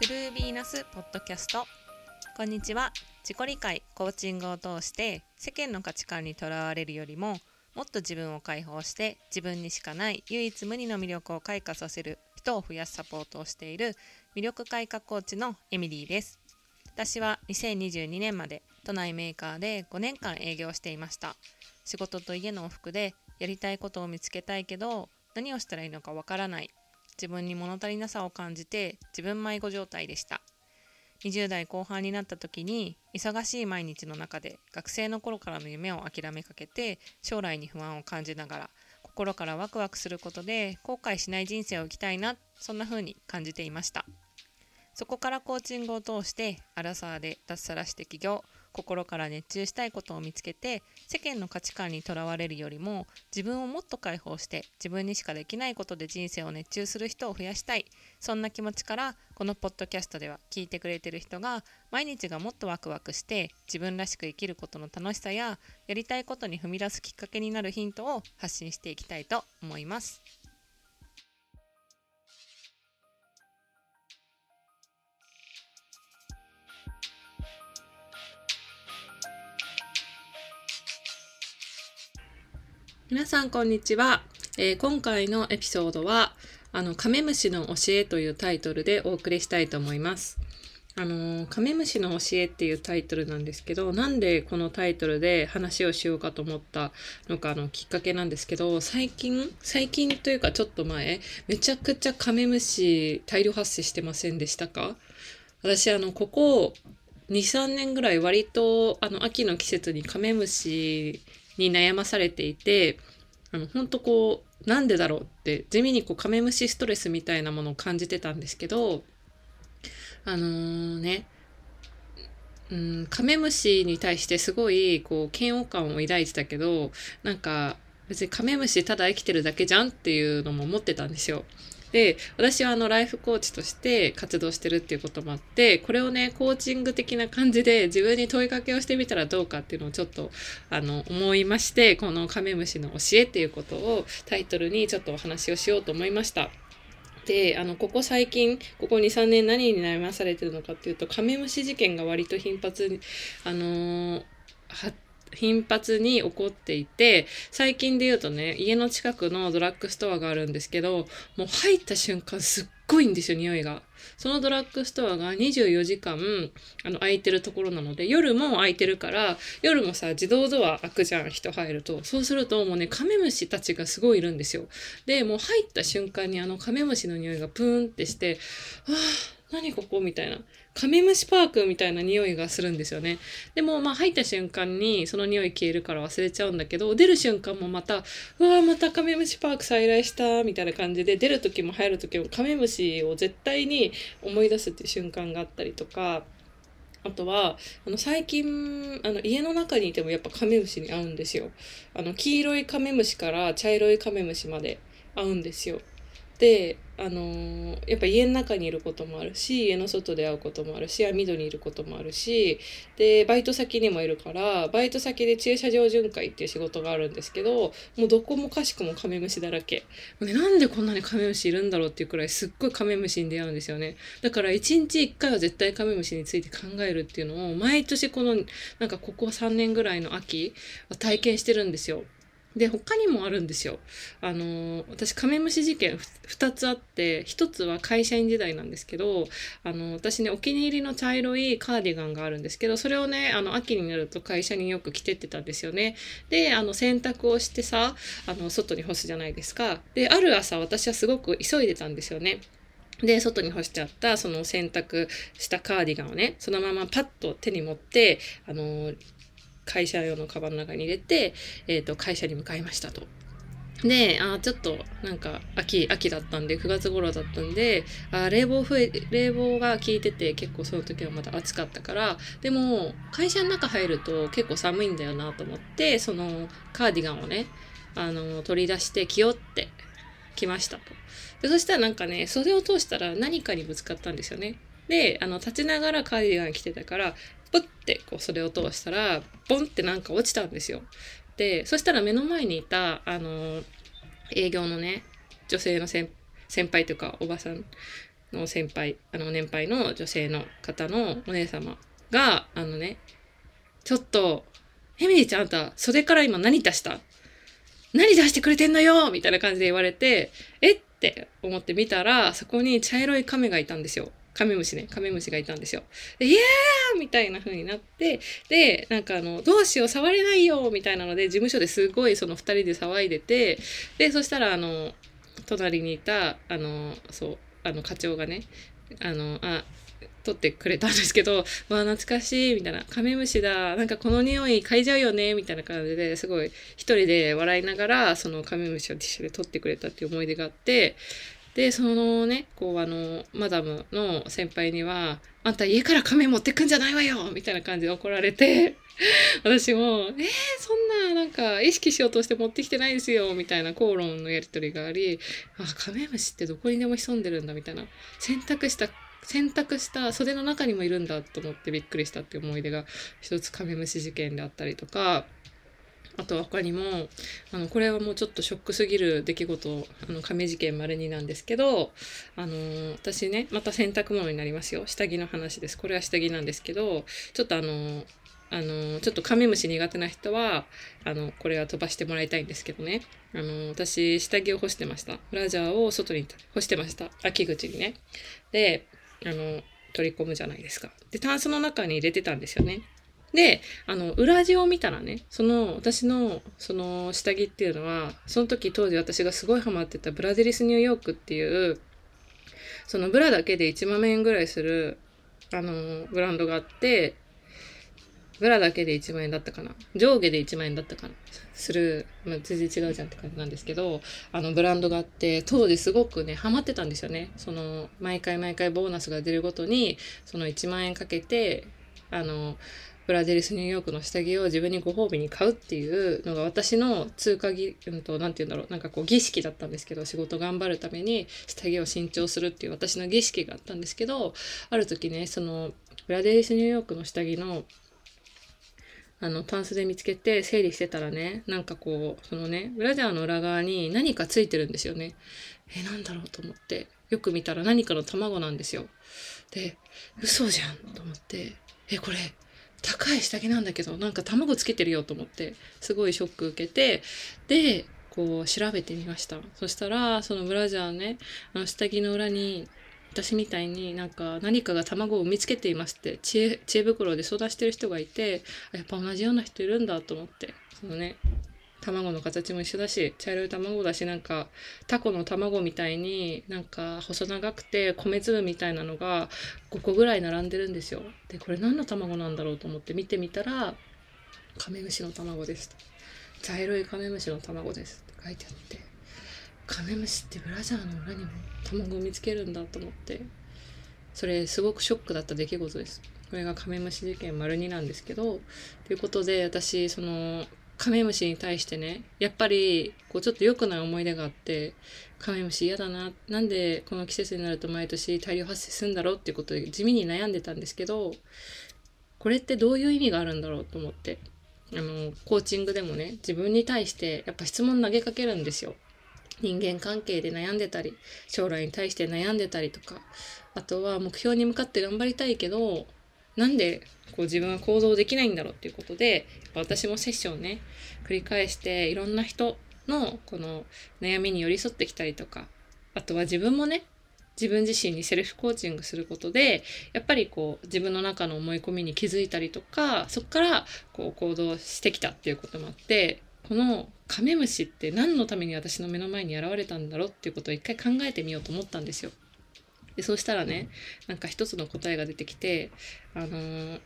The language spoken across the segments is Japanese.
True Venus ポッドキャスト。こんにちは。自己理解コーチングを通して世間の価値観にとらわれるよりももっと自分を解放して自分にしかない唯一無二の魅力を開花させる人を増やすサポートをしている魅力開花コーチのエミリーです。私は2022年まで都内メーカーで5年間営業していました。仕事と家の往復でやりたいことを見つけたいけど何をしたらいいのかわからない。自分に物足りなさを感じて自分迷子状態でした。20代後半になった時に忙しい毎日の中で学生の頃からの夢を諦めかけて将来に不安を感じながら心からワクワクすることで後悔しない人生を生きたいなそんな風に感じていました。そこからコーチングを通してアラサーで脱サラして起業心から熱中したいことを見つけて世間の価値観にとらわれるよりも自分をもっと解放して自分にしかできないことで人生を熱中する人を増やしたいそんな気持ちからこのポッドキャストでは聞いてくれてる人が毎日がもっとワクワクして自分らしく生きることの楽しさややりたいことに踏み出すきっかけになるヒントを発信していきたいと思います。皆さんこんにちは、えー、今回のエピソードはあのカメムシの教えというタイトルでお送りしたいと思います。あのカメムシの教えっていうタイトルなんですけどなんでこのタイトルで話をしようかと思ったのかのきっかけなんですけど最近最近というかちょっと前めちゃくちゃカメムシ大量発生してませんでしたか？私あのここ23年ぐらい割とあの秋の季節にカメムシに悩まされていて、あの、本当こう、なんでだろうって、地味にこう、カメムシストレスみたいなものを感じてたんですけど、あのー、ね、うん、カメムシに対してすごい、こう、嫌悪感を抱いてたけど、なんか、別にカメムシただ生きてるだけじゃんっていうのも思ってたんですよ。で、私はあのライフコーチとして活動してるっていうこともあって、これをね、コーチング的な感じで自分に問いかけをしてみたらどうかっていうのをちょっと、あの、思いまして、このカメムシの教えっていうことをタイトルにちょっとお話をしようと思いました。で、あの、ここ最近、ここ2、3年何に悩まされてるのかっていうと、カメムシ事件が割と頻発に、あのー、頻発に起こっていて、最近で言うとね、家の近くのドラッグストアがあるんですけど、もう入った瞬間すっごいんですよ、匂いが。そのドラッグストアが24時間、あの、空いてるところなので、夜も空いてるから、夜もさ、自動ドア開くじゃん、人入ると。そうすると、もうね、カメムシたちがすごいいるんですよ。で、もう入った瞬間にあのカメムシの匂いがプーンってして、ああ、何ここ？みたいな。カメムシパークみたいな匂いがするんですよね。でも、まあ入った瞬間にその匂い消えるから忘れちゃうんだけど、出る瞬間もまた、うわまたカメムシパーク再来したみたいな感じで、出る時も入る時もカメムシを絶対に思い出すっていう瞬間があったりとか、あとは、あの、最近、あの、家の中にいてもやっぱカメムシに合うんですよ。あの、黄色いカメムシから茶色いカメムシまで合うんですよ。であのー、やっぱ家の中にいることもあるし家の外で会うこともあるし網戸にいることもあるしでバイト先にもいるからバイト先で駐車場巡回っていう仕事があるんですけどもうどこもかしくもカメムシだらけ、ね、なんでこんなにカメムシいるんだろうっていうくらいすっごいカメムシに出会うんですよね。だから1日1回は絶対カメムシについて考えるっていうのを毎年このなんかここ3年ぐらいの秋は体験してるんですよ。で、他にもあるんですよ。あの、私、カメムシ事件2つあって、1つは会社員時代なんですけど、あの、私ね、お気に入りの茶色いカーディガンがあるんですけど、それをね、あの、秋になると会社によく着てってたんですよね。で、あの、洗濯をしてさ、あの、外に干すじゃないですか。で、ある朝、私はすごく急いでたんですよね。で、外に干してあったその洗濯したカーディガンをね、そのままパッと手に持って、あの、会社用のカバンの中に入れて、えっ、ー、と、会社に向かいましたと。で、あちょっとなんか秋、秋だったんで、9月頃だったんで、あ冷房増え、冷房が効いてて結構その時はまた暑かったから、でも会社の中入ると結構寒いんだよなと思って、そのカーディガンをね、あの、取り出して着よってきましたと。で、そしたらなんかね、袖を通したら何かにぶつかったんですよね。で、あの、立ちながらカーディガン着てたから、プッてこうそれを通したら、ボンってなんか落ちたんですよ。で、そしたら目の前にいた、あの、営業のね、女性の先輩というかおばさんの先輩、あの年配の女性の方のお姉様が、あのね、ちょっと、エミリーちゃんあんた、袖から今何出した？何出してくれてんのよ？みたいな感じで言われて、え？って思って見たら、そこに茶色い亀がいたんですよ。カメムシね、カメムシがいたんですよ。で、イエーみたいな風になって、で、なんかあの、どうしよう、触れないよみたいなので、事務所ですごいその二人で騒いでて、で、そしたらあの、隣にいた、あの、そう、あの、課長がね、あの、あ、撮ってくれたんですけど、わあ、懐かしい、みたいな、カメムシだ、なんかこの匂い嗅いじゃうよね、みたいな感じですごい一人で笑いながら、そのカメムシをティッシュで撮ってくれたっていう思い出があって、で、そのね、こうあの、マダムの先輩には、あんた家から亀持ってくんじゃないわよみたいな感じで怒られて、私も、えー、そんな、なんか、意識しようとして持ってきてないですよみたいな口論のやりとりがあり、あ、カメムシってどこにでも潜んでるんだみたいな。選択した、選択した袖の中にもいるんだと思ってびっくりしたっていう思い出が一つカメムシ事件であったりとか、あと他にも、あの、これはもうちょっとショックすぎる出来事、あの、亀事件丸2なんですけど、あの、私ね、また洗濯物になりますよ。下着の話です。これは下着なんですけど、ちょっとあの、あの、ちょっとカメムシ苦手な人は、あの、これは飛ばしてもらいたいんですけどね。あの、私、下着を干してました。ブラジャーを外に干してました。秋口にね。で、あの、取り込むじゃないですか。で、タンスの中に入れてたんですよね。で、あの、裏地を見たらね、その、私の、その、下着っていうのは、その時当時私がすごいハマってたブラデリスニューヨークっていう、そのブラだけで1万円ぐらいする、あの、ブランドがあって、ブラだけで1万円だったかな。上下で1万円だったかな。する、まあ、全然違うじゃんって感じなんですけど、あのブランドがあって、当時すごくね、ハマってたんですよね。その、毎回毎回ボーナスが出るごとに、その1万円かけて、あの、ブラデリスニューヨークの下着を自分にご褒美に買うっていうのが私の通過儀、うんと、なて言うんだろう、なんかこう儀式だったんですけど、仕事頑張るために下着を新調するっていう私の儀式があったんですけど、ある時ね、その、ブラデリスニューヨークの下着のあの、タンスで見つけて整理してたらね、なんかこう、そのね、ブラジャーの裏側に何かついてるんですよね。え、なんだろうと思って、よく見たら何かの卵なんですよ。で、嘘じゃんと思って、え、これ、高い下着なんだけど、なんか卵つけてるよと思って、すごいショック受けて、で、こう調べてみました。そしたら、そのブラジャーね、あの下着の裏に、私みたいになんか何かが卵を見つけていますって知恵知恵袋で相談してる人がいて、やっぱ同じような人いるんだと思って、そのね、卵の形も一緒だし、茶色い卵だし、なんか、タコの卵みたいになんか細長くて米粒みたいなのが5個ぐらい並んでるんですよ。で、これ何の卵なんだろうと思って見てみたら、カメムシの卵です。茶色いカメムシの卵ですって書いてあって、カメムシってブラジャーの裏にも卵を見つけるんだと思って、それすごくショックだった出来事です。これがカメムシ事件丸2なんですけど、ということで私、その、カメムシに対してね、やっぱり、こうちょっと良くない思い出があって、カメムシ嫌だな、なんでこの季節になると毎年大量発生するんだろうっていうことで地味に悩んでたんですけど、これってどういう意味があるんだろうと思って、あの、コーチングでもね、自分に対してやっぱ質問投げかけるんですよ。人間関係で悩んでたり、将来に対して悩んでたりとか、あとは目標に向かって頑張りたいけど、なんでこう自分は行動できないんだろうっていうことで、私もセッションをね、繰り返していろんな人のこの悩みに寄り添ってきたりとか、あとは自分もね、自分自身にセルフコーチングすることで、やっぱりこう自分の中の思い込みに気づいたりとか、そこからこう行動してきたっていうこともあって、このカメムシって何のために私の目の前に現れたんだろうっていうことを一回考えてみようと思ったんですよ。で、そうしたらね、なんか一つの答えが出てきて、あのー、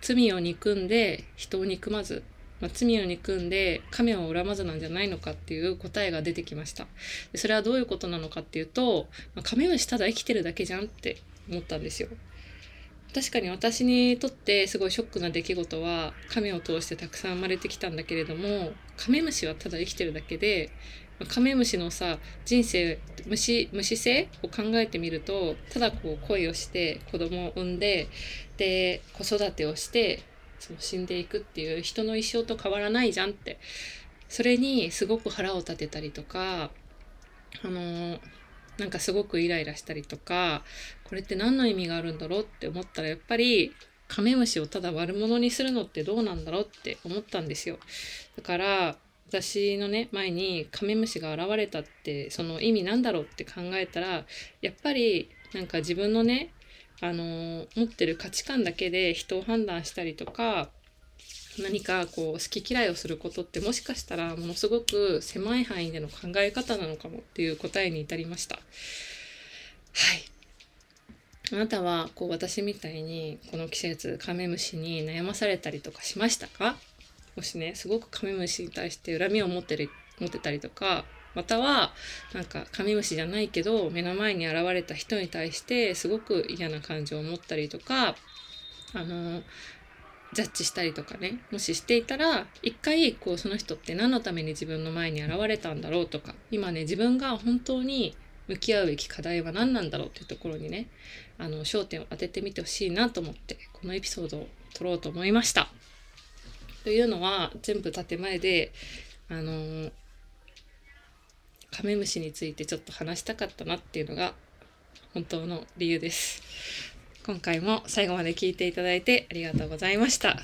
罪を憎んで人を憎まず、まあ、罪を憎んで神を恨まずなんじゃないのかっていう答えが出てきました。でそれはどういうことなのかっていうと、まあ、神主ただ生きてるだけじゃんって思ったんですよ。確かに私にとってすごいショックな出来事は亀を通してたくさん生まれてきたんだけれどもカメムシはただ生きてるだけでカメムシのさ人生虫虫性を考えてみるとただこう恋をして子供を産んでで子育てをしてその死んでいくっていう人の一生と変わらないじゃんって。それにすごく腹を立てたりとかあのなんかすごくイライラしたりとかこれって何の意味があるんだろうって思ったらやっぱりカメムシをただ悪者にするのってどうなんだろうって思ったんですよ。だから私のね前にカメムシが現れたってその意味なんだろうって考えたらやっぱりなんか自分のねあの持ってる価値観だけで人を判断したりとか何かこう好き嫌いをすることってもしかしたらものすごく狭い範囲での考え方なのかもっていう答えに至りました。はい。あなたはこう私みたいにこの季節カメムシに悩まされたりとかしましたか？もしねすごくカメムシに対して恨みを持ってる持ってたりとかまたはなんかカメムシじゃないけど目の前に現れた人に対してすごく嫌な感情を持ったりとかあのジャッジしたりとかねもししていたら一回こうその人って何のために自分の前に現れたんだろうとか今ね自分が本当に向き合うべき課題は何なんだろうっていうところにねあの焦点を当ててみてほしいなと思ってこのエピソードを撮ろうと思いました。というのは全部建前であのカメムシについてちょっと話したかったなっていうのが本当の理由です。今回も最後まで聞いていただいてありがとうございました。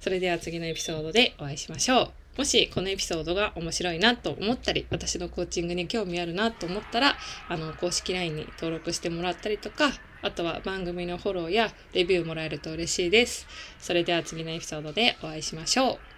それでは次のエピソードでお会いしましょう。もしこのエピソードが面白いなと思ったり、私のコーチングに興味あるなと思ったら、あの、公式 LINE に登録してもらったりとか、あとは番組のフォローやレビューもらえると嬉しいです。それでは次のエピソードでお会いしましょう。